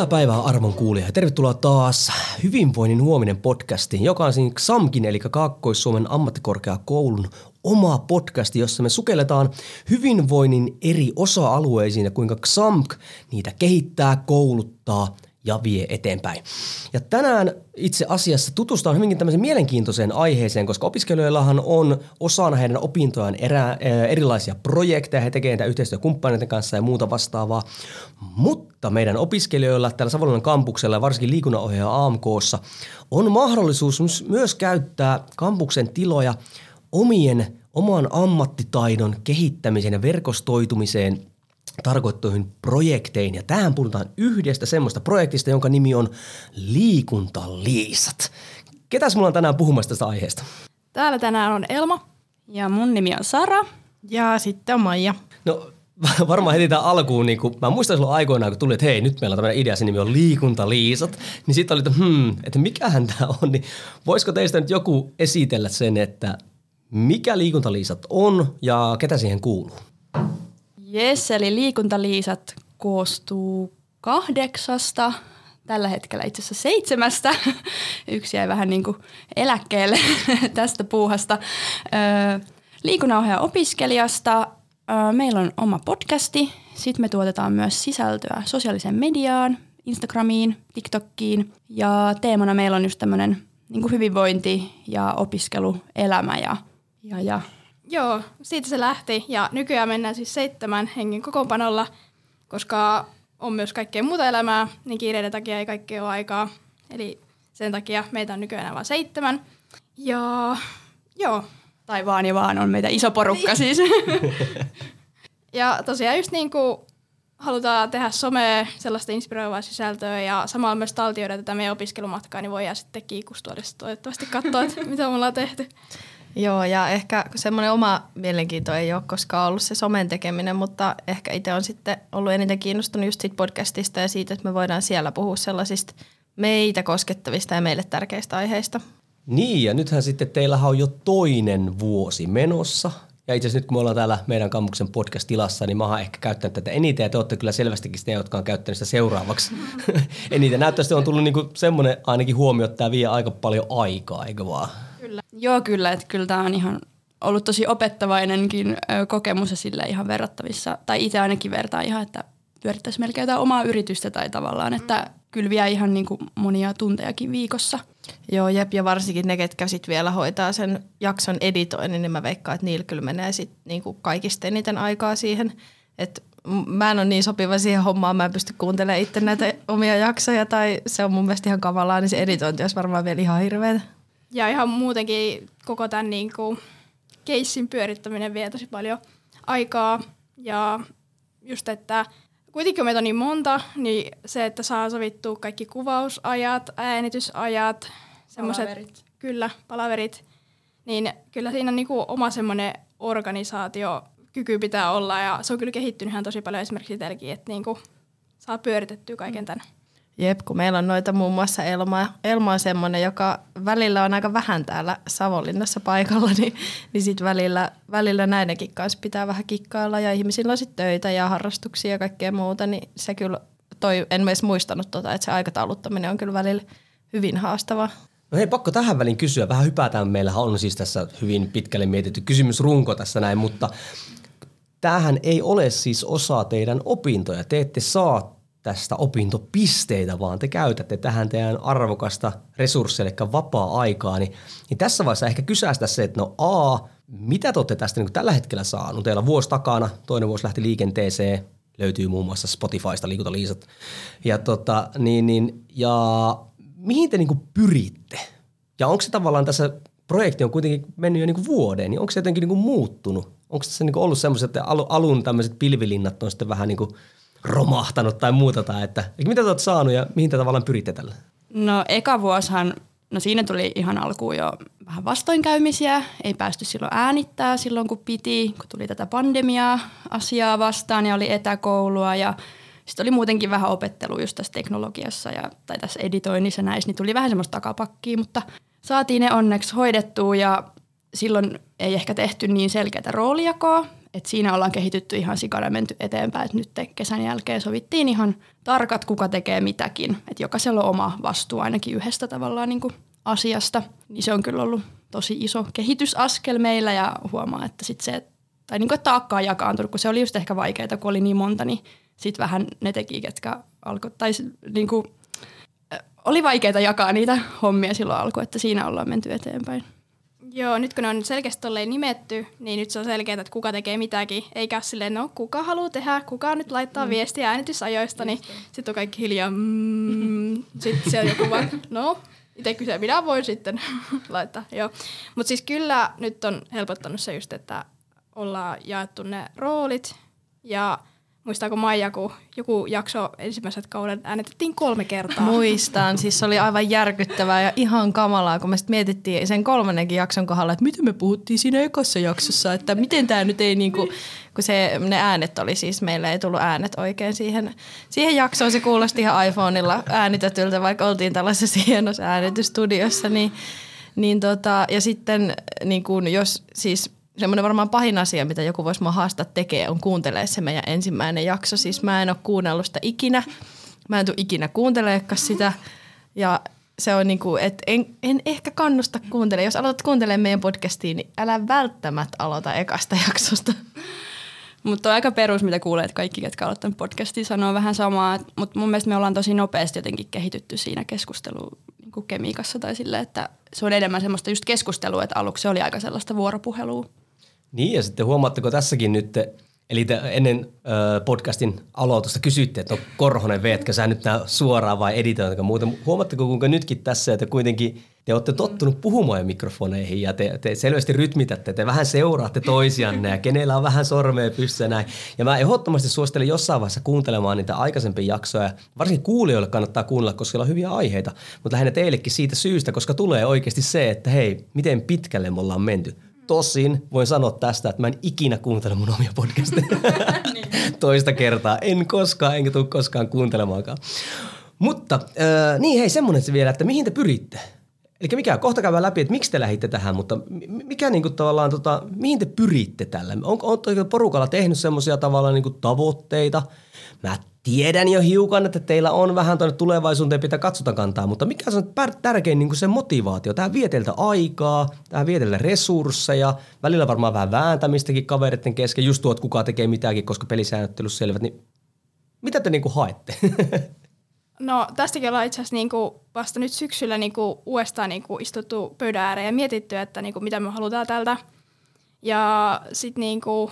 Hyvää päivää arvon kuulija ja tervetuloa taas Hyvinvoinnin huominen podcastiin, joka on siinä XAMKin eli Kaakkois-Suomen ammattikorkeakoulun oma podcasti, jossa me sukelletaan hyvinvoinnin eri osa-alueisiin ja kuinka XAMK niitä kehittää, kouluttaa ja vie eteenpäin. Ja tänään itse asiassa tutustaan hyvinkin tämmöiseen mielenkiintoiseen aiheeseen, koska opiskelijoillahan on osana heidän opintojaan erä, erilaisia projekteja, he tekevät yhteistyökumppaneiden kanssa ja muuta vastaavaa. Mutta meidän opiskelijoilla täällä Savonlinnan kampuksella ja varsinkin liikunnanohjaaja AMKssa on mahdollisuus myös käyttää kampuksen tiloja omien oman ammattitaidon kehittämiseen ja verkostoitumiseen tarkoittuihin projekteihin. Ja tähän puhutaan yhdestä semmoista projektista, jonka nimi on Liikuntaliisat. Ketäs mulla on tänään puhumassa tästä aiheesta? Täällä tänään on Elma. Ja mun nimi on Sara. Ja sitten on Maija. No varmaan heti tämän alkuun, niin kun, mä muistan silloin aikoinaan, kun tuli, että hei, nyt meillä on tämmöinen idea, se nimi on Liikuntaliisat, niin sitten oli, että hmm, että mikähän tämä on, niin voisiko teistä nyt joku esitellä sen, että mikä Liikuntaliisat on ja ketä siihen kuuluu? Jes, eli liikuntaliisat koostuu kahdeksasta, tällä hetkellä itse asiassa seitsemästä. Yksi jäi vähän niin kuin eläkkeelle tästä puuhasta. Liikunnanohjaaja opiskelijasta. Meillä on oma podcasti. Sitten me tuotetaan myös sisältöä sosiaaliseen mediaan, Instagramiin, TikTokkiin. Ja teemana meillä on just tämmöinen niin hyvinvointi ja opiskeluelämä ja, ja, ja Joo, siitä se lähti ja nykyään mennään siis seitsemän hengen kokoonpanolla, koska on myös kaikkea muuta elämää, niin kiireiden takia ei kaikkea ole aikaa. Eli sen takia meitä on nykyään vain seitsemän. Ja joo. Tai vaan ja vaan on meitä iso porukka siis. ja tosiaan just niin kuin halutaan tehdä somea, sellaista inspiroivaa sisältöä ja samalla myös taltioida tätä meidän opiskelumatkaa, niin voidaan sitten kiikustuolista toivottavasti katsoa, että mitä me ollaan tehty. Joo, ja ehkä semmoinen oma mielenkiinto ei ole koskaan ollut se somen tekeminen, mutta ehkä itse on sitten ollut eniten kiinnostunut just siitä podcastista ja siitä, että me voidaan siellä puhua sellaisista meitä koskettavista ja meille tärkeistä aiheista. Niin, ja nythän sitten teillä on jo toinen vuosi menossa. Ja itse asiassa nyt kun me ollaan täällä meidän kampuksen podcast-tilassa, niin mä oon ehkä käyttänyt tätä eniten, ja te olette kyllä selvästikin ne, jotka on käyttänyt sitä seuraavaksi eniten. Näyttävästi on tullut niinku semmoinen ainakin huomio, että tämä vie aika paljon aikaa, eikö vaan? Kyllä. Joo, kyllä. Että kyllä tämä on ihan ollut tosi opettavainenkin kokemus ja sille ihan verrattavissa. Tai itse ainakin vertaan ihan, että pyörittäisi melkein jotain omaa yritystä tai tavallaan, että kyllä vie ihan niin kuin monia tuntejakin viikossa. Joo, jep, ja varsinkin ne, ketkä sit vielä hoitaa sen jakson editoinnin, niin mä veikkaan, että niillä kyllä menee sit niin kuin kaikista eniten aikaa siihen. Että mä en ole niin sopiva siihen hommaan, mä en pysty kuuntelemaan itse näitä omia jaksoja, tai se on mun mielestä ihan kavalaa, niin se editointi olisi varmaan vielä ihan hirveätä. Ja ihan muutenkin koko tämän niin kuin, keissin pyörittäminen vie tosi paljon aikaa. Ja just, että kuitenkin meitä on niin monta, niin se, että saa sovittua kaikki kuvausajat, äänitysajat, semmoiset, kyllä, palaverit, niin kyllä siinä on niin kuin oma semmoinen organisaatio kyky pitää olla ja se on kyllä kehittynyt ihan tosi paljon esimerkiksi itselläkin, että niin kuin saa pyöritettyä kaiken tämän. Jep, kun meillä on noita muun muassa Elma. Elma on semmoinen, joka välillä on aika vähän täällä Savonlinnassa paikalla, niin, niin sitten välillä, välillä näidenkin kanssa pitää vähän kikkailla ja ihmisillä on sitten töitä ja harrastuksia ja kaikkea muuta, niin se kyllä, toi, en edes muistanut tota, että se aikatauluttaminen on kyllä välillä hyvin haastavaa. No hei, pakko tähän väliin kysyä. Vähän hypätään. Meillähän on siis tässä hyvin pitkälle mietitty kysymysrunko tässä näin, mutta tämähän ei ole siis osa teidän opintoja. Te ette saa tästä opintopisteitä, vaan te käytätte tähän teidän arvokasta resurssia, eli vapaa-aikaa, niin, niin tässä vaiheessa ehkä kysäistä se, että no A, mitä te olette tästä niin tällä hetkellä saanut? Teillä on vuosi takana, toinen vuosi lähti liikenteeseen, löytyy muun muassa Spotifysta liikuntaliisat. Ja, tota, niin, niin, ja mihin te niin pyritte? Ja onko se tavallaan tässä projekti on kuitenkin mennyt jo niin vuoden, niin onko se jotenkin niin muuttunut? Onko tässä niin ollut semmoiset, että alun tämmöiset pilvilinnat on sitten vähän niin kuin romahtanut tai muuta? Tai että, mitä te olette saanut ja mihin te tavallaan pyritte tällä? No eka vuosihan, no siinä tuli ihan alkuun jo vähän vastoinkäymisiä. Ei päästy silloin äänittää silloin kun piti, kun tuli tätä pandemiaa asiaa vastaan ja oli etäkoulua ja sitten oli muutenkin vähän opettelu just tässä teknologiassa ja, tai tässä editoinnissa näissä, niin tuli vähän semmoista takapakkia, mutta saatiin ne onneksi hoidettua ja silloin ei ehkä tehty niin selkeätä roolijakoa, että siinä ollaan kehitytty ihan sikana menty eteenpäin, että nyt kesän jälkeen sovittiin ihan tarkat, kuka tekee mitäkin, että jokaisella on oma vastuu ainakin yhdestä tavallaan niin kuin asiasta, niin se on kyllä ollut tosi iso kehitysaskel meillä ja huomaa, että sit se, tai niin kuin, että taakka on jakaantunut, kun se oli just ehkä vaikeaa, kun oli niin monta, niin sitten vähän ne teki, ketkä alkoi, tai niin kuin, oli vaikeaa jakaa niitä hommia silloin alkuun, että siinä ollaan menty eteenpäin. Joo, nyt kun ne on selkeästi tolleen nimetty, niin nyt se on selkeää, että kuka tekee mitäkin. Eikä silleen, no kuka haluaa tehdä, kuka nyt laittaa mm. viestiä äänitysajoista, niin sitten on kaikki hiljaa. Mm, sitten siellä joku vaan, no itse kyse, minä voin sitten laittaa. Mutta siis kyllä nyt on helpottanut se just, että ollaan jaettu ne roolit ja Muistaako Maija, kun joku jakso ensimmäiset kauden äänetettiin kolme kertaa? Muistan. Siis se oli aivan järkyttävää ja ihan kamalaa, kun me sitten mietittiin sen kolmannenkin jakson kohdalla, että miten me puhuttiin siinä ekassa jaksossa, että miten tämä nyt ei niinku, kun se, ne äänet oli siis, meillä ei tullut äänet oikein siihen, siihen jaksoon. Se kuulosti ihan iPhoneilla äänitetyltä, vaikka oltiin tällaisessa hienossa äänitystudiossa, niin, niin tota, ja sitten niin kun jos siis semmoinen varmaan pahin asia, mitä joku voisi mua haastaa tekee, on kuuntelee se meidän ensimmäinen jakso. Siis mä en ole kuunnellut sitä ikinä. Mä en tule ikinä kuunteleekaan sitä. Ja se on niinku, että en, en ehkä kannusta kuuntelemaan. Jos aloitat kuuntelemaan meidän podcastiin, niin älä välttämättä aloita ekasta jaksosta. Mutta on aika perus, mitä kuulee, että kaikki, ketkä aloittavat podcastia, sanoo vähän samaa. Mutta mun mielestä me ollaan tosi nopeasti jotenkin kehitytty siinä keskustelu niin kemiikassa tai sille, että se on enemmän semmoista just keskustelua, että aluksi se oli aika sellaista vuoropuhelua. Niin ja sitten huomaatteko tässäkin nyt, eli te ennen podcastin aloitusta kysytte, että no Korhonen, veetkö sä nyt nää suoraan vai editoitko muuta. Huomaatteko kuinka nytkin tässä, että kuitenkin te olette tottunut puhumaan mikrofoneihin ja te, te selvästi rytmitätte, te vähän seuraatte toisianne ja kenellä on vähän sormea pystyssä näin. Ja mä ehdottomasti suosittelen jossain vaiheessa kuuntelemaan niitä aikaisempia jaksoja. Varsinkin kuulijoille kannattaa kuunnella, koska siellä on hyviä aiheita. Mutta lähinnä teillekin siitä syystä, koska tulee oikeasti se, että hei, miten pitkälle me ollaan menty Tosin voin sanoa tästä, että mä en ikinä kuuntele mun omia podcasteja niin. toista kertaa. En koskaan, enkä tule koskaan kuuntelemaankaan. Mutta äh, niin hei, semmoinen se vielä, että mihin te pyritte? Eli mikä, kohta käydään läpi, että miksi te lähditte tähän, mutta mikä niin kuin tavallaan, tota, mihin te pyritte tällä? Onko, onko porukalla tehnyt semmoisia tavallaan niin kuin tavoitteita? Mä tiedän jo hiukan, että teillä on vähän tuonne tulevaisuuteen pitää katsota kantaa, mutta mikä on tärkein niin kuin se motivaatio? Tähän vie teiltä aikaa, tähän vie teiltä resursseja, välillä varmaan vähän vääntämistäkin kavereiden kesken, just tuot kuka tekee mitäkin, koska pelisäännöttelyssä selvät, niin mitä te niin kuin haette? No tästäkin ollaan itse asiassa niinku vasta nyt syksyllä niinku uudestaan niinku istuttu pöydän ääreen ja mietitty, että niinku mitä me halutaan tältä. Ja sitten niinku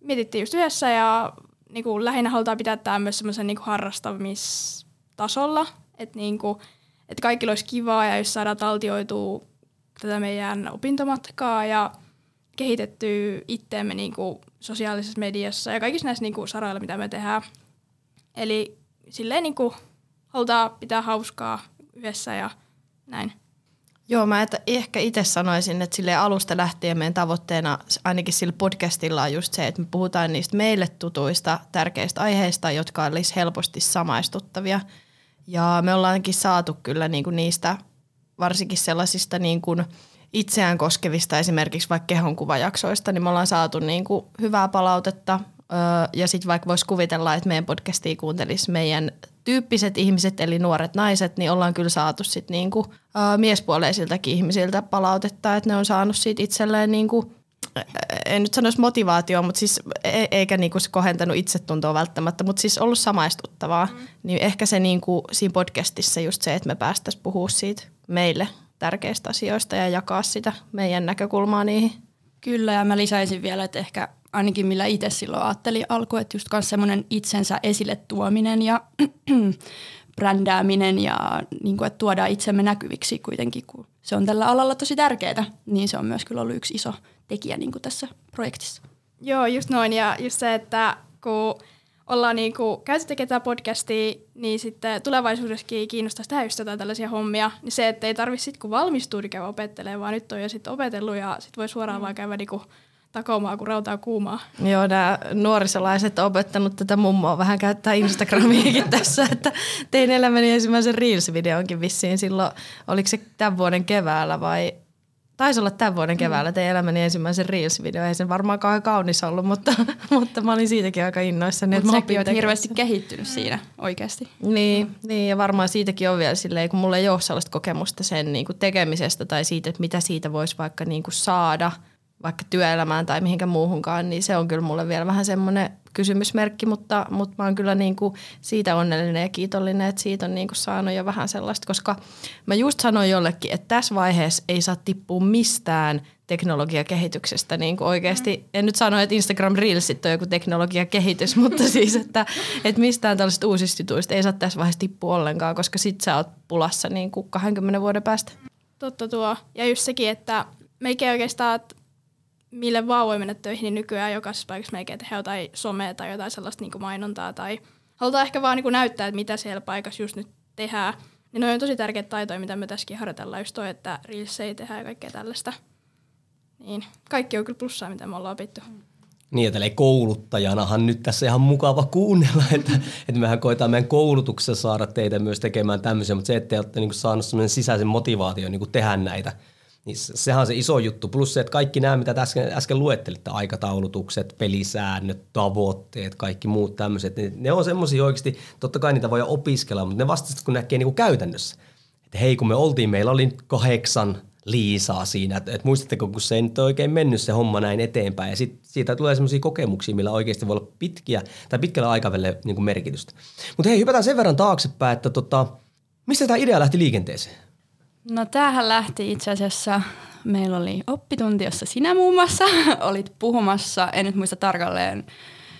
mietittiin just yhdessä ja niinku lähinnä halutaan pitää tämä myös semmoisen niinku harrastamistasolla, että niinku, et kaikilla olisi kivaa ja jos saadaan taltioitua tätä meidän opintomatkaa ja kehitetty itteemme niinku sosiaalisessa mediassa ja kaikissa näissä niinku saroilla, mitä me tehdään. Eli silleen niinku halutaan pitää hauskaa yhdessä ja näin. Joo, mä että ehkä itse sanoisin, että sille alusta lähtien meidän tavoitteena ainakin sillä podcastilla on just se, että me puhutaan niistä meille tutuista tärkeistä aiheista, jotka olisi helposti samaistuttavia. Ja me ollaankin saatu kyllä niinku niistä varsinkin sellaisista niinku itseään koskevista esimerkiksi vaikka kehonkuvajaksoista, niin me ollaan saatu niinku hyvää palautetta. ja sitten vaikka voisi kuvitella, että meidän podcastia kuuntelisi meidän tyyppiset ihmiset, eli nuoret naiset, niin ollaan kyllä saatu sit niinku, ä, miespuoleisiltakin ihmisiltä palautetta, että ne on saanut siitä itselleen niinku, en nyt sanoisi motivaatio, mutta siis e- eikä niinku se kohentanut itsetuntoa välttämättä, mutta siis ollut samaistuttavaa. Mm. Niin ehkä se niinku siinä podcastissa just se, että me päästäisiin puhua siitä meille tärkeistä asioista ja jakaa sitä meidän näkökulmaa niihin. Kyllä, ja mä lisäisin vielä, että ehkä ainakin millä itse silloin ajattelin alkuun, että just myös semmoinen itsensä esille tuominen ja brändääminen ja niin kuin, että tuodaan itsemme näkyviksi kuitenkin, kun se on tällä alalla tosi tärkeää, niin se on myös kyllä ollut yksi iso tekijä niin kuin tässä projektissa. Joo, just noin. Ja just se, että kun ollaan niinku, käyty tekemään podcastia, niin sitten tulevaisuudessakin kiinnostaisi tehdä just jotain tällaisia hommia, niin se, että ei tarvitse sitten kun valmistuu, niin käydä opettelemaan, vaan nyt on jo sitten opetellut ja sitten voi suoraan mm. vaan käydä niinku takoomaan, kun rautaa kuumaa. Joo, nämä nuorisolaiset on opettanut tätä mummoa vähän käyttää Instagramiakin tässä, että tein elämäni ensimmäisen Reels-videonkin vissiin silloin, oliko se tämän vuoden keväällä vai Taisi olla tämän vuoden keväällä tein elämäni ensimmäisen Reels-video. Ei sen varmaan kauhean kaunis ollut, mutta, mutta mä olin siitäkin aika innoissani. Mutta säkin oot hirveästi kehittynyt siinä oikeasti. Niin, niin, ja varmaan siitäkin on vielä silleen, kun mulla ei ole sellaista kokemusta sen niin kuin tekemisestä tai siitä, että mitä siitä voisi vaikka niin kuin saada – vaikka työelämään tai mihinkä muuhunkaan, niin se on kyllä mulle vielä vähän semmoinen kysymysmerkki, mutta, mutta mä oon kyllä niin kuin siitä onnellinen ja kiitollinen, että siitä on niin kuin saanut jo vähän sellaista, koska mä just sanoin jollekin, että tässä vaiheessa ei saa tippua mistään teknologiakehityksestä niin kuin oikeasti. Mm. En nyt sano, että Instagram Reelsit on joku teknologiakehitys, mutta siis, että, että mistään tällaisista uusista jutuista ei saa tässä vaiheessa tippua ollenkaan, koska sit sä oot pulassa niin kuin 20 vuoden päästä. Totta tuo. Ja just sekin, että meikä oikeastaan, että mille vaan voi mennä töihin, niin nykyään jokaisessa paikassa melkein tehdään jotain somea tai jotain sellaista niin mainontaa tai halutaan ehkä vaan niin näyttää, että mitä siellä paikassa just nyt tehdään. Niin ne on tosi tärkeitä taitoja, mitä me tässäkin harjoitellaan, just toi, että ei tehdä ja kaikkea tällaista. Niin, kaikki on kyllä plussaa, mitä me ollaan opittu. Niin, että kouluttajanahan nyt tässä ihan mukava kuunnella, että, että mehän koetaan meidän koulutuksessa saada teitä myös tekemään tämmöisiä, mutta se, että te olette niin semmoinen sisäisen motivaation niin tehdä näitä – niin sehän on se iso juttu. Plus se, että kaikki nämä, mitä äsken, äsken luettelitte, aikataulutukset, pelisäännöt, tavoitteet, kaikki muut tämmöiset, niin ne on semmoisia oikeasti, totta kai niitä voi opiskella, mutta ne vasta kun näkee niin kuin käytännössä. Että hei, kun me oltiin, meillä oli kahdeksan liisaa siinä, että, että muistatteko, kun se ei nyt oikein mennyt se homma näin eteenpäin, ja sit, siitä tulee semmoisia kokemuksia, millä oikeasti voi olla pitkiä tai pitkällä aikavälillä niin kuin merkitystä. Mutta hei, hypätään sen verran taaksepäin, että tota, mistä tämä idea lähti liikenteeseen? No tämähän lähti itse asiassa, meillä oli oppitunti, jossa sinä muun muassa olit puhumassa, en nyt muista tarkalleen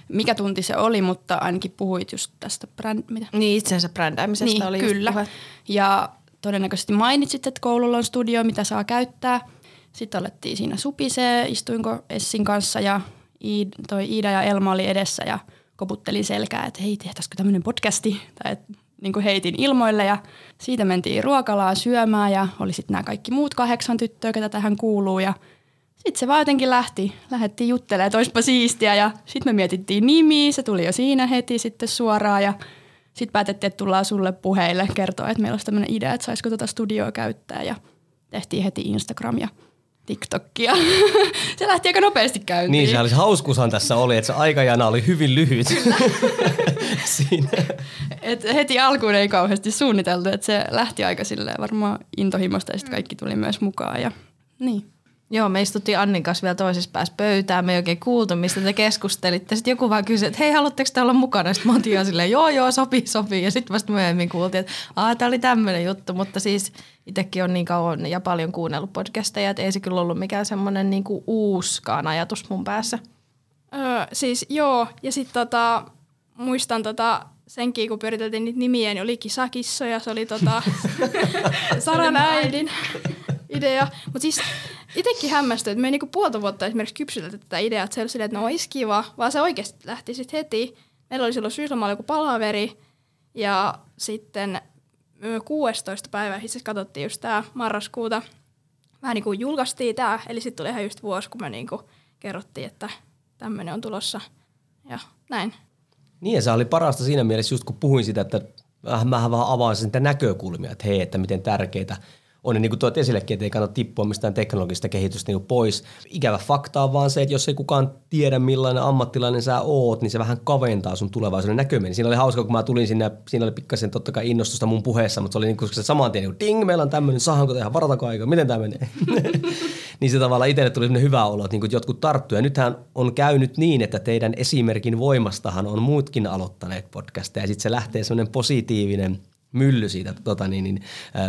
mikä tunti se oli, mutta ainakin puhuit just tästä bränd... Mitä? Niin, itsensä brändäämisestä niin, oli kyllä. puhe. Ja todennäköisesti mainitsit, että koululla on studio, mitä saa käyttää. Sitten alettiin siinä supisee, istuinko Essin kanssa ja Iid, toi Iida ja Elma oli edessä ja koputtelin selkää, että hei, tehtäisikö tämmöinen podcasti? Tai että niin kuin heitin ilmoille ja siitä mentiin ruokalaan syömään ja oli sitten nämä kaikki muut kahdeksan tyttöä, ketä tähän kuuluu ja sitten se vaan jotenkin lähti. Lähdettiin juttelemaan, että olisipa siistiä ja sitten me mietittiin nimiä, se tuli jo siinä heti sitten suoraan ja sitten päätettiin, että tullaan sulle puheille kertoa, että meillä olisi tämmöinen idea, että saisiko tuota studioa käyttää ja tehtiin heti Instagram ja TikTokia. se lähti aika nopeasti käyntiin. Niin, se olisi hauskuushan tässä oli, että se aikajana oli hyvin lyhyt siinä. Et heti alkuun ei kauheasti suunniteltu, että se lähti aika silleen varmaan intohimosta ja sitten kaikki tuli myös mukaan. Ja, niin. Joo, me istuttiin Annin kanssa vielä toisessa päässä pöytää, me ei oikein kuultu, mistä te keskustelitte. Sitten joku vaan kysyi, että hei, haluatteko te olla mukana? Sitten mä otin silleen, joo, joo, sopii, sopii. Ja sitten vasta myöhemmin kuultiin, että aah, tämä oli tämmöinen juttu. Mutta siis itsekin on niin kauan ja paljon kuunnellut podcasteja, että ei se kyllä ollut mikään semmoinen niin kuin uuskaan ajatus mun päässä. Öö, siis joo, ja sitten tota, muistan tota, senkin, kun pyöriteltiin niitä nimiä, niin oli kisakissoja, se oli tota, Saran äidin idea. Mutta siis itsekin hämmästyi, että me ei niinku puolta vuotta esimerkiksi kypsytelty tätä ideaa, että se oli silleen, että no olisi kiva, vaan se oikeasti lähti sitten heti. Meillä oli silloin syyslomalla joku palaveri ja sitten 16. päivä itse asiassa katsottiin just tämä marraskuuta. Vähän niin kuin julkaistiin tämä, eli sitten tuli ihan just vuosi, kun me niin kuin kerrottiin, että tämmöinen on tulossa ja näin. Niin ja se oli parasta siinä mielessä just kun puhuin sitä, että mä vähän avaan sitä näkökulmia, että hei, että miten tärkeitä – on, niin kuin tuot esillekin, että ei kannata tippua mistään teknologista kehitystä niin pois. Ikävä fakta on vaan se, että jos ei kukaan tiedä millainen ammattilainen sä oot, niin se vähän kaventaa sun tulevaisuuden näkymiä. Siinä oli hauska, kun mä tulin sinne, siinä oli pikkasen totta kai innostusta mun puheessa, mutta se oli niin kuin se saman tien, niin ding, meillä on tämmöinen, saanko tehdä, varatako aika, miten tämä menee? niin se tavallaan itselle tuli sellainen hyvä olo, että niin jotkut tarttuu. Ja nythän on käynyt niin, että teidän esimerkin voimastahan on muutkin aloittaneet podcasteja, ja sitten se lähtee sellainen positiivinen – mylly siitä tota, niin, niin,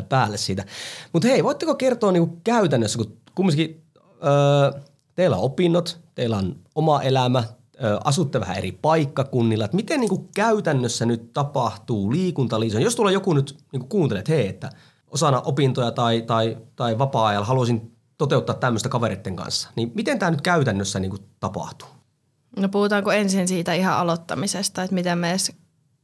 päälle siitä. Mutta hei, voitteko kertoa niin käytännössä, kun kumminkin öö, teillä on opinnot, teillä on oma elämä, ö, asutte vähän eri paikkakunnilla, että miten niin kuin käytännössä nyt tapahtuu liikuntaliison? Jos tulee joku nyt niin kuuntelee, että hei, että osana opintoja tai, tai, tai vapaa-ajalla haluaisin toteuttaa tämmöistä kavereiden kanssa, niin miten tämä nyt käytännössä niin kuin tapahtuu? No puhutaanko ensin siitä ihan aloittamisesta, että miten me edes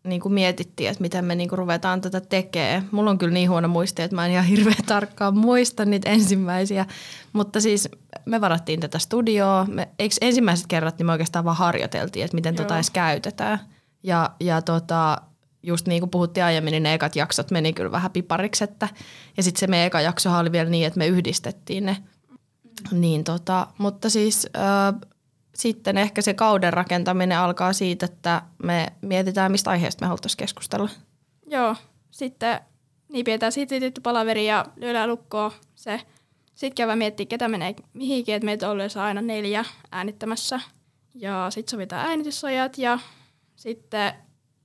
niin kuin mietittiin, että miten me niin kuin ruvetaan tätä tekemään. Mulla on kyllä niin huono muisti, että mä en ihan hirveän tarkkaan muista niitä ensimmäisiä. Mutta siis me varattiin tätä studioa. Me, eikö ensimmäiset kerrat niin me oikeastaan vaan harjoiteltiin, että miten Joo. tota edes käytetään. Ja, ja tota, just niin kuin puhuttiin aiemmin, niin ne ekat jaksot meni kyllä vähän pipariksi. Että, ja sitten se meidän eka jakso oli vielä niin, että me yhdistettiin ne. Niin tota, mutta siis... Äh, sitten ehkä se kauden rakentaminen alkaa siitä, että me mietitään, mistä aiheesta me haluttaisiin keskustella. Joo, sitten niin pidetään siitä tietty palaveri ja lyödään lukkoon se. Sitten käydään miettiä, ketä menee mihinkin, että meitä on yleensä aina neljä äänittämässä. Ja sitten sovitaan äänityssajat ja sitten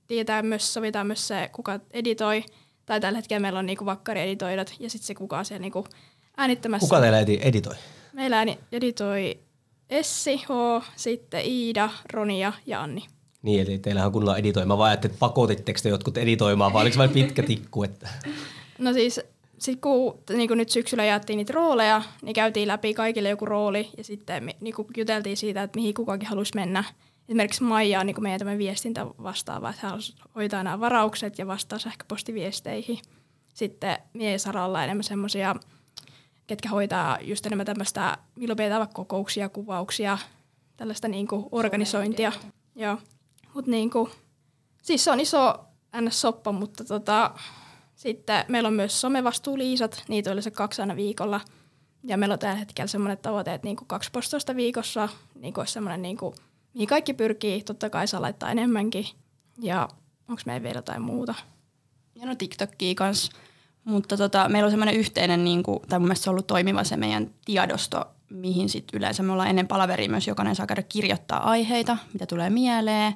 tietää myös, sovitaan myös se, kuka editoi. Tai tällä hetkellä meillä on niinku vakkari editoidot ja sitten se, kuka on siellä niinku äänittämässä. Kuka teillä editoi? Meillä editoi Essi, H, sitten Iida, Ronia ja Anni. Niin, eli teillähän on kunnolla editoima. Vaan että pakotitteko te jotkut editoimaan, vai oliko vain pitkä tikku? Että? No siis, sit kun niin nyt syksyllä jaettiin niitä rooleja, niin käytiin läpi kaikille joku rooli ja sitten niin juteltiin siitä, että mihin kukakin halusi mennä. Esimerkiksi Maija on niin meidän tämä viestintä vastaava, että hän hoitaa nämä varaukset ja vastaa sähköpostiviesteihin. Sitten mie Saralla enemmän semmoisia ketkä hoitaa just enemmän tämmöistä, milloin pidetään kokouksia, kuvauksia, tällaista niinku organisointia. Joo. Mut niinku, siis se on iso NS-soppa, mutta tota, sitten meillä on myös somevastuuliisat, niitä oli se kaksi aina viikolla. Ja meillä on tällä hetkellä semmoinen tavoite, että niinku kaksi postausta viikossa niinku olisi semmoinen, niinku, mihin kaikki pyrkii. Totta kai saa laittaa enemmänkin. Ja onko meillä vielä jotain muuta? Ja no TikTokia kanssa mutta tota, meillä on semmoinen yhteinen, niin kuin, tai mun mielestä se on ollut toimiva se meidän tiedosto, mihin sitten yleensä me ollaan ennen palaveria myös jokainen saa käydä kirjoittaa aiheita, mitä tulee mieleen.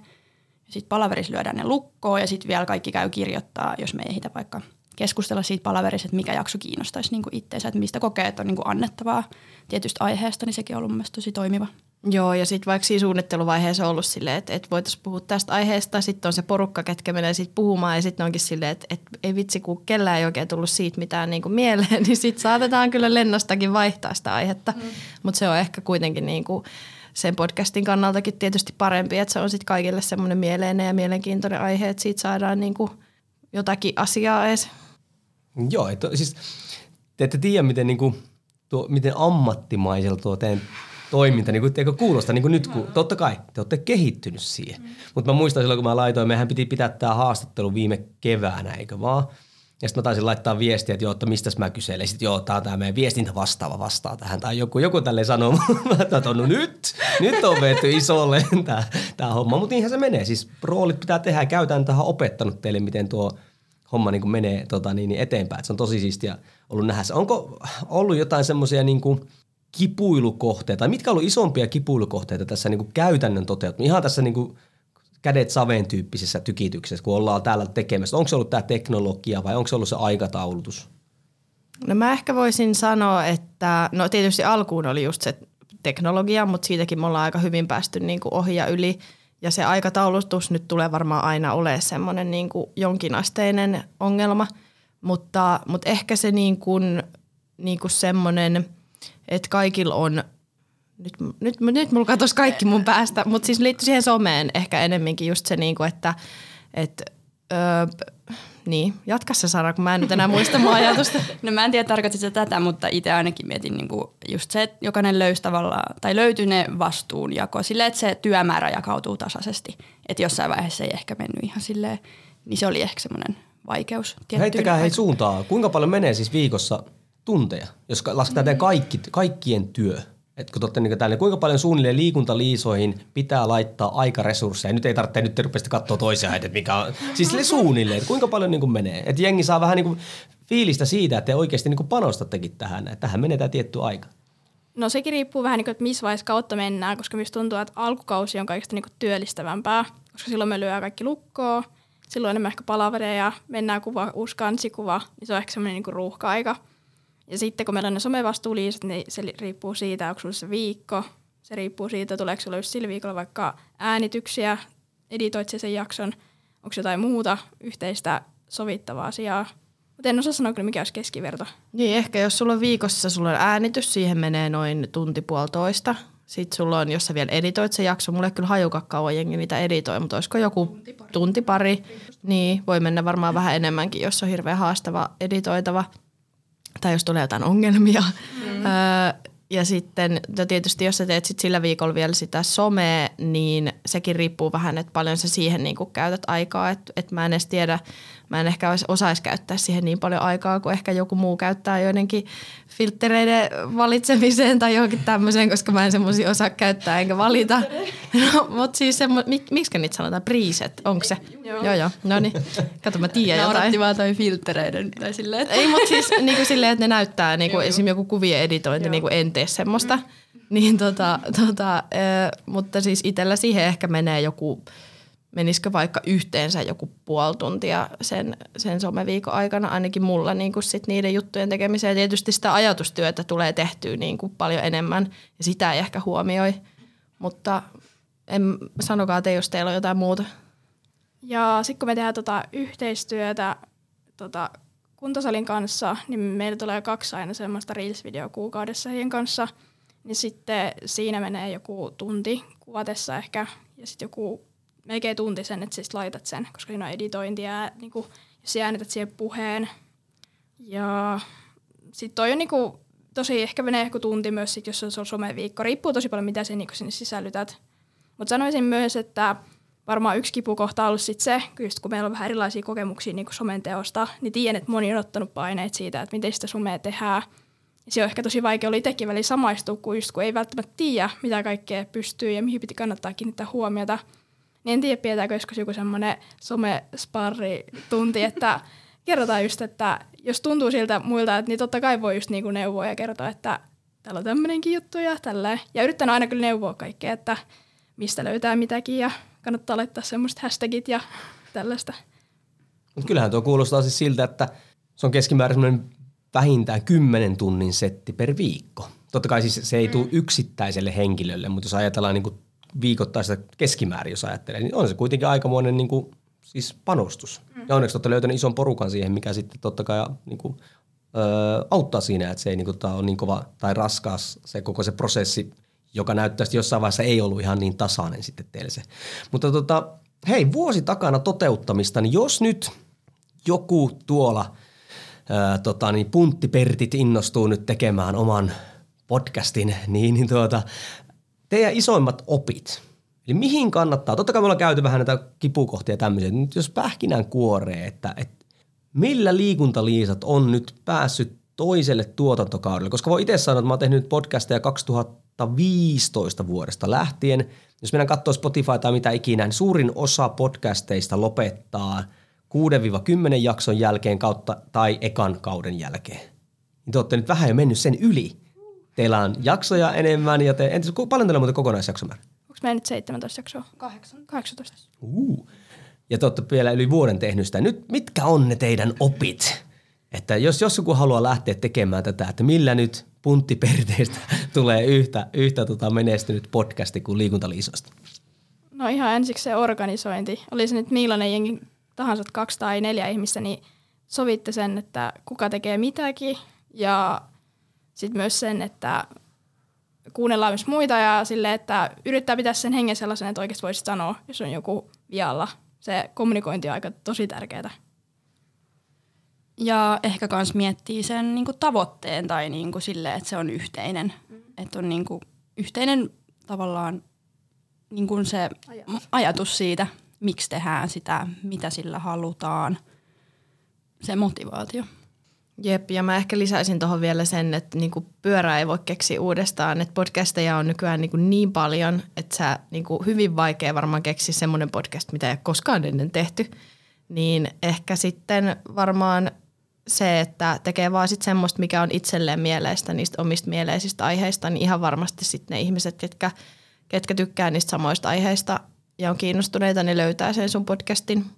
Sitten palaverissa lyödään ne lukkoon ja sitten vielä kaikki käy kirjoittaa, jos me ei ehditä vaikka keskustella siitä palaverissa, että mikä jakso kiinnostaisi niin itseensä, että mistä kokee, että on niin annettavaa tietystä aiheesta, niin sekin on ollut mun tosi toimiva. Joo, ja sitten vaikka siinä suunnitteluvaiheessa on ollut silleen, että, että voitaisiin puhua tästä aiheesta, sitten on se porukka, ketkä menee sitten puhumaan, ja sitten onkin silleen, että, että ei vitsi, kun kellään ei oikein tullut siitä mitään niin kuin mieleen, niin sitten saatetaan kyllä lennostakin vaihtaa sitä aihetta. Mm. Mutta se on ehkä kuitenkin niin kuin sen podcastin kannaltakin tietysti parempi, että se on sitten kaikille semmoinen mieleinen ja mielenkiintoinen aihe, että siitä saadaan niin kuin jotakin asiaa edes. Joo, että siis te ette tiedä, miten, niin kuin, tuo, miten ammattimaisella tuo teidän toiminta, niin kuin, eikö kuulosta niin kuin nyt, kun totta kai te olette kehittynyt siihen. Mm. Mutta mä muistan silloin, kun mä laitoin, mehän piti pitää tämä haastattelu viime keväänä, eikö vaan? Ja sitten mä taisin laittaa viestiä, että joo, että mistäs mä kyselen. Sitten joo, tää on tämä meidän viestintä vastaava vastaa tähän. Tai joku, joku tälle sanoo, että no nyt, nyt on vetty isolle tämä, tämä homma. Mutta niinhän se menee. Siis roolit pitää tehdä. Käytän tähän opettanut teille, miten tuo homma niin kuin menee tota, niin, niin eteenpäin. Et se on tosi siistiä ollut nähdä. Onko ollut jotain semmoisia niin kuin – kipuilukohteita, mitkä on ollut isompia kipuilukohteita tässä niin kuin käytännön toteutumassa, ihan tässä niin kuin kädet saveen tyyppisessä tykityksessä, kun ollaan täällä tekemässä. Onko se ollut tämä teknologia vai onko se ollut se aikataulutus? No mä ehkä voisin sanoa, että no tietysti alkuun oli just se teknologia, mutta siitäkin me ollaan aika hyvin päästy niin kuin ohi ja yli. Ja se aikataulutus nyt tulee varmaan aina olemaan semmoinen niin kuin jonkinasteinen ongelma, mutta, mutta ehkä se niin kuin, niin kuin semmoinen – että kaikilla on, nyt, nyt, nyt mulla katosi kaikki mun päästä, mutta siis liittyy siihen someen ehkä enemminkin just se, niinku, että et, öö, niin, jatka se Sara, kun mä en nyt enää muista mun ajatusta. No mä en tiedä tarkoitit tätä, mutta itse ainakin mietin niinku just se, että jokainen löysi tavallaan, tai löytyy ne vastuunjako silleen, että se työmäärä jakautuu tasaisesti. Että jossain vaiheessa ei ehkä mennyt ihan silleen, niin se oli ehkä semmoinen vaikeus. Heittäkää hei suuntaa. Kuinka paljon menee siis viikossa tunteja, jos lasketaan mm. kaikki, kaikkien työ. Et kun totte, niin tälle, kuinka paljon suunnilleen liikuntaliisoihin pitää laittaa aikaresursseja. Nyt ei tarvitse nyt rupesta katsoa toisia että mikä on. Siis suunnilleen, kuinka paljon niin kuin menee. Että jengi saa vähän niin kuin fiilistä siitä, että te oikeasti niin kuin panostattekin tähän. Että tähän menee tämä tietty aika. No sekin riippuu vähän, niin kuin, että missä vaiheessa kautta mennään, koska minusta tuntuu, että alkukausi on kaikista niin kuin työllistävämpää, koska silloin me lyö kaikki lukkoa, silloin enemmän ehkä palavereja, mennään kuva, uusi kansikuva, niin se on ehkä semmoinen niin ruuhka-aika – ja sitten kun meillä on ne somevastuuliisat, niin se riippuu siitä, onko sulla se viikko. Se riippuu siitä, tuleeko sulla just sillä viikolla vaikka äänityksiä, editoit sen jakson, onko jotain muuta yhteistä sovittavaa asiaa. Mutta en osaa sanoa kyllä, mikä olisi keskiverto. Niin, ehkä jos sulla on viikossa sulla on äänitys, siihen menee noin tunti puolitoista. Sitten sulla on, jos sä vielä editoit se jakso, mulle kyllä hajukaan kauan jengi niitä editoi, mutta olisiko joku tunti pari. Tunti pari. Niin, voi mennä varmaan vähän enemmänkin, jos on hirveän haastava editoitava. Tai jos tulee jotain ongelmia. Mm. Öö, ja sitten no tietysti jos sä teet sit sillä viikolla vielä sitä somea, niin sekin riippuu vähän, että paljon sä siihen niin käytät aikaa. Että et mä en edes tiedä, mä en ehkä osaisi käyttää siihen niin paljon aikaa, kuin ehkä joku muu käyttää joidenkin filttereiden valitsemiseen tai johonkin tämmöiseen, koska mä en semmoisia osaa käyttää enkä valita. No, mutta siis semmo, mik, miksi niitä sanotaan? Preset, onko se? Joo. joo, joo. No niin, kato mä tiedän jotain. Vaan toi filttereiden tai silleen. Että... Ei, mutta siis niin kuin silleen, että ne näyttää, niin kuin, esimerkiksi joku kuvien editointi, niin kuin en tee semmoista. Mm. Niin tota, tota, mutta siis itsellä siihen ehkä menee joku menisikö vaikka yhteensä joku puoli tuntia sen, sen someviikon aikana, ainakin mulla niin kuin sit niiden juttujen tekemiseen. Tietysti sitä ajatustyötä tulee tehtyä niin kuin paljon enemmän ja sitä ei ehkä huomioi, mutta en, sanokaa te, jos teillä on jotain muuta. Ja sitten kun me tehdään tota yhteistyötä tota kuntosalin kanssa, niin meillä tulee kaksi aina semmoista Reels-videoa kuukaudessa heidän kanssa. Niin sitten siinä menee joku tunti kuvatessa ehkä ja sitten joku melkein tunti sen, että siis laitat sen, koska siinä on editointia niin kuin, jos äänetät siihen puheen. Ja sitten toi on niin kuin, tosi, ehkä menee ehkä tunti myös, sit, jos se on someviikko. Riippuu tosi paljon, mitä sen niin sinne sisällytät. Mutta sanoisin myös, että varmaan yksi kipukohta on ollut sit se, just kun meillä on vähän erilaisia kokemuksia niin somen teosta, niin tiedän, että moni on ottanut paineet siitä, että miten sitä somea tehdään. Se on ehkä tosi vaikea oli itsekin välillä samaistua, kun, just, kun ei välttämättä tiedä, mitä kaikkea pystyy ja mihin piti kannattaa kiinnittää huomiota – niin en tiedä, pidetäänkö joskus joku semmoinen some-sparri-tunti, että kerrotaan just, että jos tuntuu siltä muilta, että niin totta kai voi just niinku neuvoa ja kertoa, että täällä on tämmöinenkin juttu ja tälleen. Ja yritän aina kyllä neuvoa kaikkea, että mistä löytää mitäkin ja kannattaa laittaa semmoiset hashtagit ja tällaista. Mutta kyllähän tuo kuulostaa siis siltä, että se on keskimäärin vähintään 10 tunnin setti per viikko. Totta kai siis se ei mm. tule yksittäiselle henkilölle, mutta jos ajatellaan niin kuin viikoittaista keskimäärin, jos ajattelee, niin on se kuitenkin aikamoinen niin kuin, siis panostus. Mm. Ja onneksi olette löytäneet ison porukan siihen, mikä sitten totta kai niin kuin, ö, auttaa siinä, että se ei niin kuin, ole niin kova tai raskas se koko se prosessi, joka näyttää, että jossain vaiheessa ei ollut ihan niin tasainen sitten teille se. Mutta tota, hei, vuosi takana toteuttamista, niin jos nyt joku tuolla ää, tota, niin punttipertit innostuu nyt tekemään oman podcastin, niin, niin tuota, teidän isoimmat opit. Eli mihin kannattaa, totta kai me ollaan käyty vähän näitä kipukohtia tämmöisiä, nyt jos pähkinän kuoree, että, että millä liikuntaliisat on nyt päässyt toiselle tuotantokaudelle, koska voi itse sanoa, että mä oon tehnyt podcasteja 2015 vuodesta lähtien. Jos mennään katsoa Spotify tai mitä ikinä, niin suurin osa podcasteista lopettaa 6-10 jakson jälkeen kautta tai ekan kauden jälkeen. Niin te olette nyt vähän jo mennyt sen yli teillä on jaksoja enemmän ja te, entäs paljon teillä on muuten kokonaisjaksomäärä? Onko meillä nyt 17 jaksoa? 8. 18. Uh. Ja te olette vielä yli vuoden tehnyt sitä. Nyt mitkä on ne teidän opit? Että jos, jos joku haluaa lähteä tekemään tätä, että millä nyt punttiperteistä tulee yhtä, yhtä tota menestynyt podcasti kuin liikuntaliisosta? No ihan ensiksi se organisointi. Oli se nyt millainen jengi tahansa, kaksi tai neljä ihmistä, niin sovitte sen, että kuka tekee mitäkin ja sitten myös sen, että kuunnellaan myös muita ja sille, että yrittää pitää sen hengen sellaisen, että oikeasti voisi sanoa, jos on joku vialla. Se kommunikointi on aika tosi tärkeää. Ja ehkä myös miettii sen niinku tavoitteen tai niinku sille, että se on yhteinen. Mm. Että on niinku yhteinen tavallaan niinku se ajatus. ajatus siitä, miksi tehdään sitä, mitä sillä halutaan. Se motivaatio. Jep, ja mä ehkä lisäisin tuohon vielä sen, että niinku pyörää ei voi keksiä uudestaan, että podcasteja on nykyään niinku niin paljon, että sä niinku hyvin vaikea varmaan keksiä semmoinen podcast, mitä ei ole koskaan ennen tehty. Niin ehkä sitten varmaan se, että tekee vaan sit semmoista, mikä on itselleen mieleistä niistä omista mieleisistä aiheista, niin ihan varmasti sitten ne ihmiset, ketkä, ketkä tykkää niistä samoista aiheista ja on kiinnostuneita, niin löytää sen sun podcastin –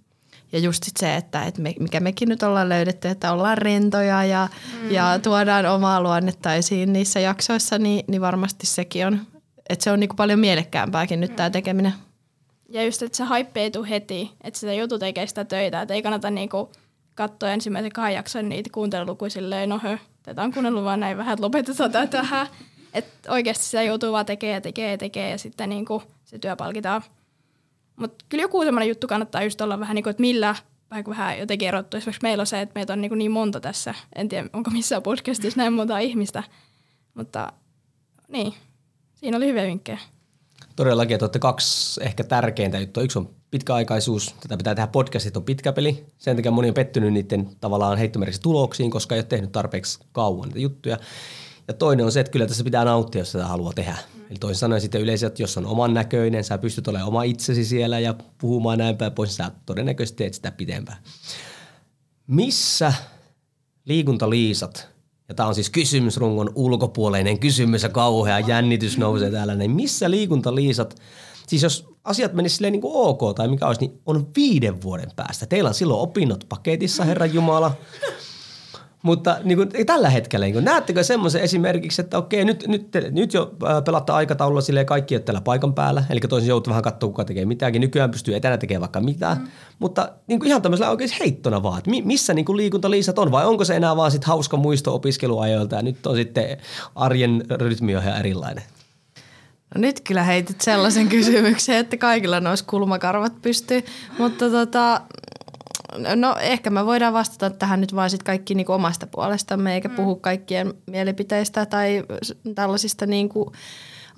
ja just sit se, että, että me, mikä mekin nyt ollaan löydetty, että ollaan rentoja ja, mm. ja tuodaan omaa luonnetta esiin niissä jaksoissa, niin, niin varmasti sekin on, että se on niinku paljon mielekkäämpääkin nyt tämä tekeminen. Ja just, että se hype ei tule heti, että sitä joutuu tekemään sitä töitä, että ei kannata niinku katsoa ensimmäisen kahden jakson niitä kuuntelulukuja silleen, no hö, tätä on kuunnellut vaan näin vähän, että lopetetaan tämä tähän. Että oikeasti sitä joutuu vaan tekemään ja tekee ja tekee ja sitten niin kuin se työ palkitaan. Mutta kyllä joku semmoinen juttu kannattaa just olla vähän niin kuin, että millä vähän, vähän jotenkin erottu. Esimerkiksi meillä on se, että meitä on niin, niin monta tässä. En tiedä, onko missään podcastissa näin monta ihmistä. Mutta niin, siinä oli hyviä vinkkejä. Todellakin, että olette kaksi ehkä tärkeintä juttua. Yksi on pitkäaikaisuus. Tätä pitää tehdä podcastit on pitkä peli. Sen takia moni on pettynyt niiden tavallaan heittomerkissä tuloksiin, koska ei ole tehnyt tarpeeksi kauan niitä juttuja. Ja toinen on se, että kyllä tässä pitää nauttia, jos sitä haluaa tehdä. Eli toisin sanoen sitten yleensä, että jos on oman näköinen, sä pystyt olemaan oma itsesi siellä ja puhumaan näin päin pois, sä todennäköisesti teet sitä pidempään. Missä liikuntaliisat, ja tämä on siis kysymysrungon ulkopuoleinen kysymys ja kauhea jännitys nousee täällä, niin missä liikuntaliisat, siis jos asiat menisivät silleen niin kuin ok tai mikä olisi, niin on viiden vuoden päästä. Teillä on silloin opinnot paketissa, Herran Jumala. Mutta niin kuin, tällä hetkellä, niin kuin, näettekö semmoisen esimerkiksi, että okei, nyt, nyt, nyt jo pelatta aikataululla silleen kaikki ole täällä paikan päällä, eli toisin joutuu vähän katsoa, kuka tekee mitäkin. Nykyään pystyy etänä tekemään vaikka mitä, mm. mutta niin kuin ihan tämmöisellä oikein heittona vaan, että missä niin kuin liikuntaliisat on vai onko se enää vaan sit hauska muisto opiskeluajoilta ja nyt on sitten arjen rytmi on ihan erilainen. No nyt kyllä heitit sellaisen kysymyksen, että kaikilla noissa kulmakarvat pystyy, mutta tota, No ehkä me voidaan vastata tähän nyt vaan sit kaikki niinku omasta puolestamme, eikä mm. puhu kaikkien mielipiteistä tai tällaisista niinku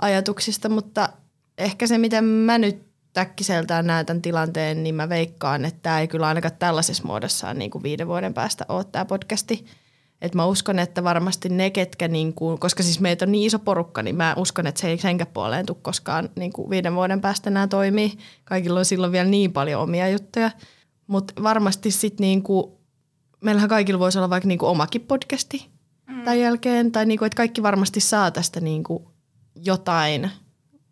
ajatuksista, mutta ehkä se, miten mä nyt täkkiseltään näen tämän tilanteen, niin mä veikkaan, että tämä ei kyllä ainakaan tällaisessa muodossaan niin kuin viiden vuoden päästä ole tämä podcasti. Et mä uskon, että varmasti ne, ketkä, niin kuin, koska siis meitä on niin iso porukka, niin mä uskon, että se ei senkään puoleen tule koskaan niin kuin viiden vuoden päästä nämä toimii. Kaikilla on silloin vielä niin paljon omia juttuja – mutta varmasti sitten niinku, meillähän kaikilla voisi olla vaikka niinku omakin podcasti mm. tämän jälkeen. Tai niinku, että kaikki varmasti saa tästä niinku jotain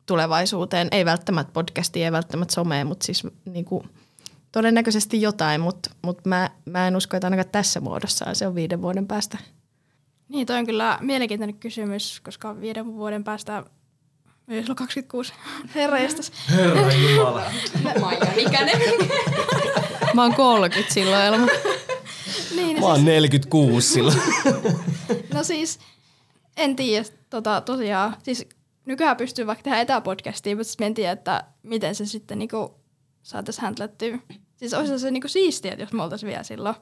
tulevaisuuteen. Ei välttämättä podcasti, ei välttämättä somea, mutta siis niinku, todennäköisesti jotain. Mutta mut mä, mä en usko, että ainakaan tässä muodossa se on viiden vuoden päästä. Niin, toi on kyllä mielenkiintoinen kysymys, koska viiden vuoden päästä Ei sulla 26. Herra jestas. Herra Jumala. Mä oon ikäinen. Mä oon 30 silloin, Elma. niin, Mä oon siis, 46 silloin. no siis, en tiedä, tota, tosiaan, siis nykyään pystyy vaikka tehdä etäpodcastia, mutta siis en tiedä, että miten se sitten niinku saataisiin häntlättyä. Siis olisi se niinku siistiä, jos me oltaisiin vielä silloin.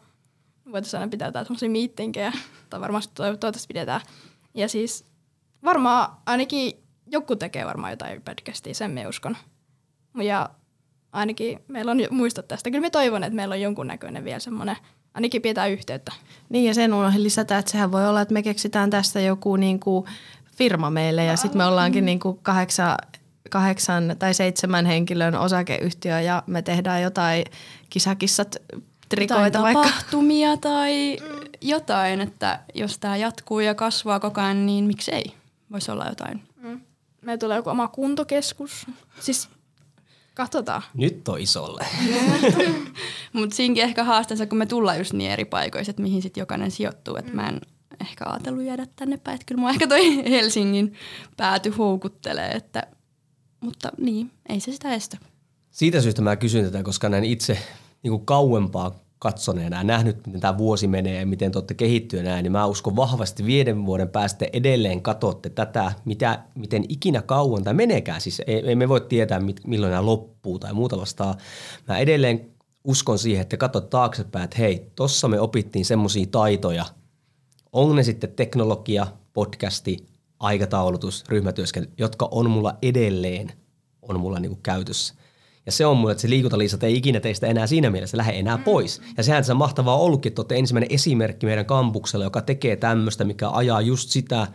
Voitaisiin aina pitää jotain semmoisia meetingejä, tai varmasti toivottavasti pidetään. Ja siis varmaan ainakin joku tekee varmaan jotain podcastia, sen me uskon. Ja ainakin meillä on muistot tästä. Kyllä me toivon, että meillä on jonkunnäköinen vielä semmoinen, ainakin pidetään yhteyttä. Niin ja sen unohdin lisätä, että sehän voi olla, että me keksitään tästä joku niin kuin firma meille ja sitten me ollaankin niin kuin kahdeksan, kahdeksan tai seitsemän henkilön osakeyhtiö ja me tehdään jotain kisakissat trikoita jotain vaikka. tapahtumia tai jotain, että jos tämä jatkuu ja kasvaa koko ajan, niin miksei? Voisi olla jotain. Mm. Meillä tulee joku oma kuntokeskus. Siis Katsotaan. Nyt on isolle. Mutta siinkin ehkä haasteensa, kun me tullaan just niin eri paikoissa, että mihin sitten jokainen sijoittuu. Että mm. mä en ehkä ajatellut jäädä tänne päin. Että kyllä mua ehkä toi Helsingin pääty houkuttelee. Että, mutta niin, ei se sitä estä. Siitä syystä mä kysyn tätä, koska näin itse niin kuin kauempaa katsoneena ja nähnyt, miten tämä vuosi menee ja miten te olette kehittyä näin, niin mä uskon vahvasti viiden vuoden päästä edelleen katsotte tätä, mitä, miten ikinä kauan tai menekään. Siis ei, me voi tietää, milloin nämä loppuu tai muuta vastaa. Mä edelleen uskon siihen, että katsot taaksepäin, että hei, tossa me opittiin semmoisia taitoja. On ne sitten teknologia, podcasti, aikataulutus, ryhmätyöskentely, jotka on mulla edelleen on mulla niinku käytössä. Ja se on mulle, että se liikuntaliisat ei ikinä teistä enää siinä mielessä lähde enää mm. pois. Ja sehän se mahtavaa ollutkin, että olette ensimmäinen esimerkki meidän kampuksella, joka tekee tämmöistä, mikä ajaa just sitä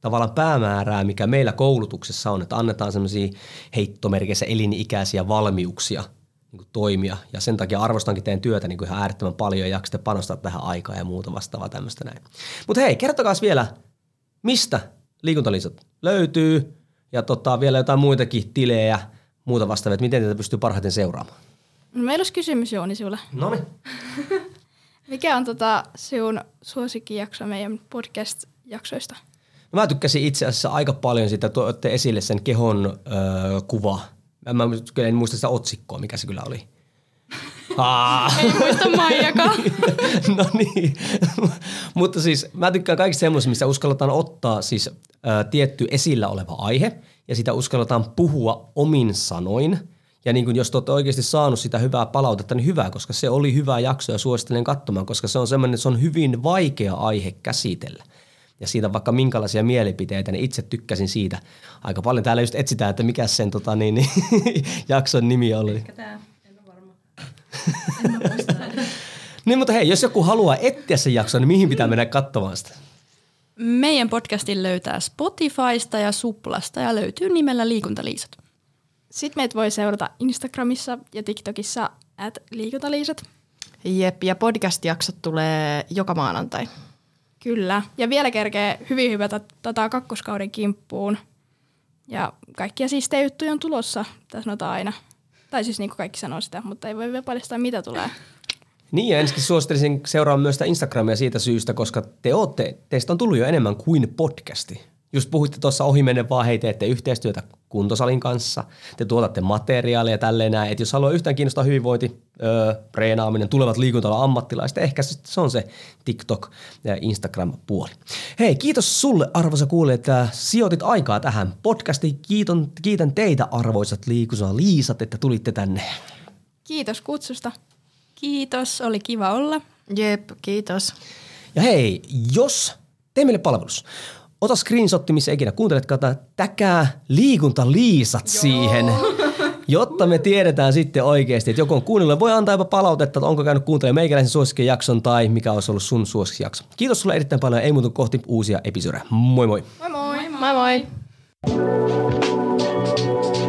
tavallaan päämäärää, mikä meillä koulutuksessa on, että annetaan semmoisia heittomerkeissä elinikäisiä valmiuksia niin kuin toimia. Ja sen takia arvostankin teidän työtä niin kuin ihan äärettömän paljon ja jaksatte panostaa tähän aikaa ja muuta vastaavaa tämmöistä näin. Mutta hei, kertokaa vielä, mistä liikuntaliisat löytyy ja tota, vielä jotain muitakin tilejä – muuta vastaavia, että miten tätä pystyy parhaiten seuraamaan? No, meillä olisi kysymys Jouni sinulle. No Mikä on tota sinun suosikkijakso meidän podcast-jaksoista? No mä tykkäsin itse asiassa aika paljon sitä, tuotte esille sen kehon öö, kuva. Mä, mä en muista sitä otsikkoa, mikä se kyllä oli. Aa. Ei muista Maijakaan. no niin, mutta siis mä tykkään kaikista semmoisista, missä uskalletaan ottaa siis ä, tietty esillä oleva aihe ja sitä uskalletaan puhua omin sanoin. Ja niin kuin jos te olette oikeasti saanut sitä hyvää palautetta, niin hyvä, koska se oli hyvä jakso ja suosittelen katsomaan, koska se on semmoinen, että se on hyvin vaikea aihe käsitellä. Ja siitä vaikka minkälaisia mielipiteitä, niin itse tykkäsin siitä aika paljon. Täällä just etsitään, että mikä sen tota, niin, niin, jakson nimi oli. Niin, mutta hei, jos joku haluaa etsiä sen jakson, niin mihin pitää mennä katsomaan sitä? Meidän podcastin löytää Spotifysta ja Suplasta ja löytyy nimellä Liikuntaliisat. Sitten meitä voi seurata Instagramissa ja TikTokissa at liikuntaliisat. Jep, ja podcast-jaksot tulee joka maanantai. Kyllä. Ja vielä kerkee hyvin hyvätä tota kakkoskauden kimppuun. Ja kaikkia siistejä juttuja on tulossa, tässä sanotaan aina. Tai siis niin kuin kaikki sanoo sitä, mutta ei voi vielä paljastaa mitä tulee. Niin ja ensinnäkin suosittelisin seuraamaan myös sitä Instagramia siitä syystä, koska te ootte, teistä on tullut jo enemmän kuin podcasti. Just puhuitte tuossa ohimennen vaan, hei teette yhteistyötä kuntosalin kanssa, te tuotatte materiaalia tälleen näin. Että jos haluaa yhtään kiinnostaa hyvinvointi, öö, treenaaminen, tulevat liikuntala ammattilaiset, ehkä se, on se TikTok ja Instagram-puoli. Hei, kiitos sulle arvoisa kuulija, että sijoitit aikaa tähän podcastiin. Kiiton, kiitän teitä arvoisat liikunnan liisat, että tulitte tänne. Kiitos kutsusta. Kiitos, oli kiva olla. Jep, kiitos. Ja hei, jos tee meille palvelus, ota screenshotti, missä ikinä kuunteletkaan, tai täkää liikuntaliisat Joo. siihen, jotta me tiedetään sitten oikeasti, että joku on kuunnellut. Voi antaa jopa palautetta, että onko käynyt kuuntelemaan meikäläisen suosikkijakson tai mikä olisi ollut sun suosikkijakso. Kiitos sulle erittäin paljon, ei muuta kohti uusia episodeja. Moi moi! Moi moi! Moi moi! moi.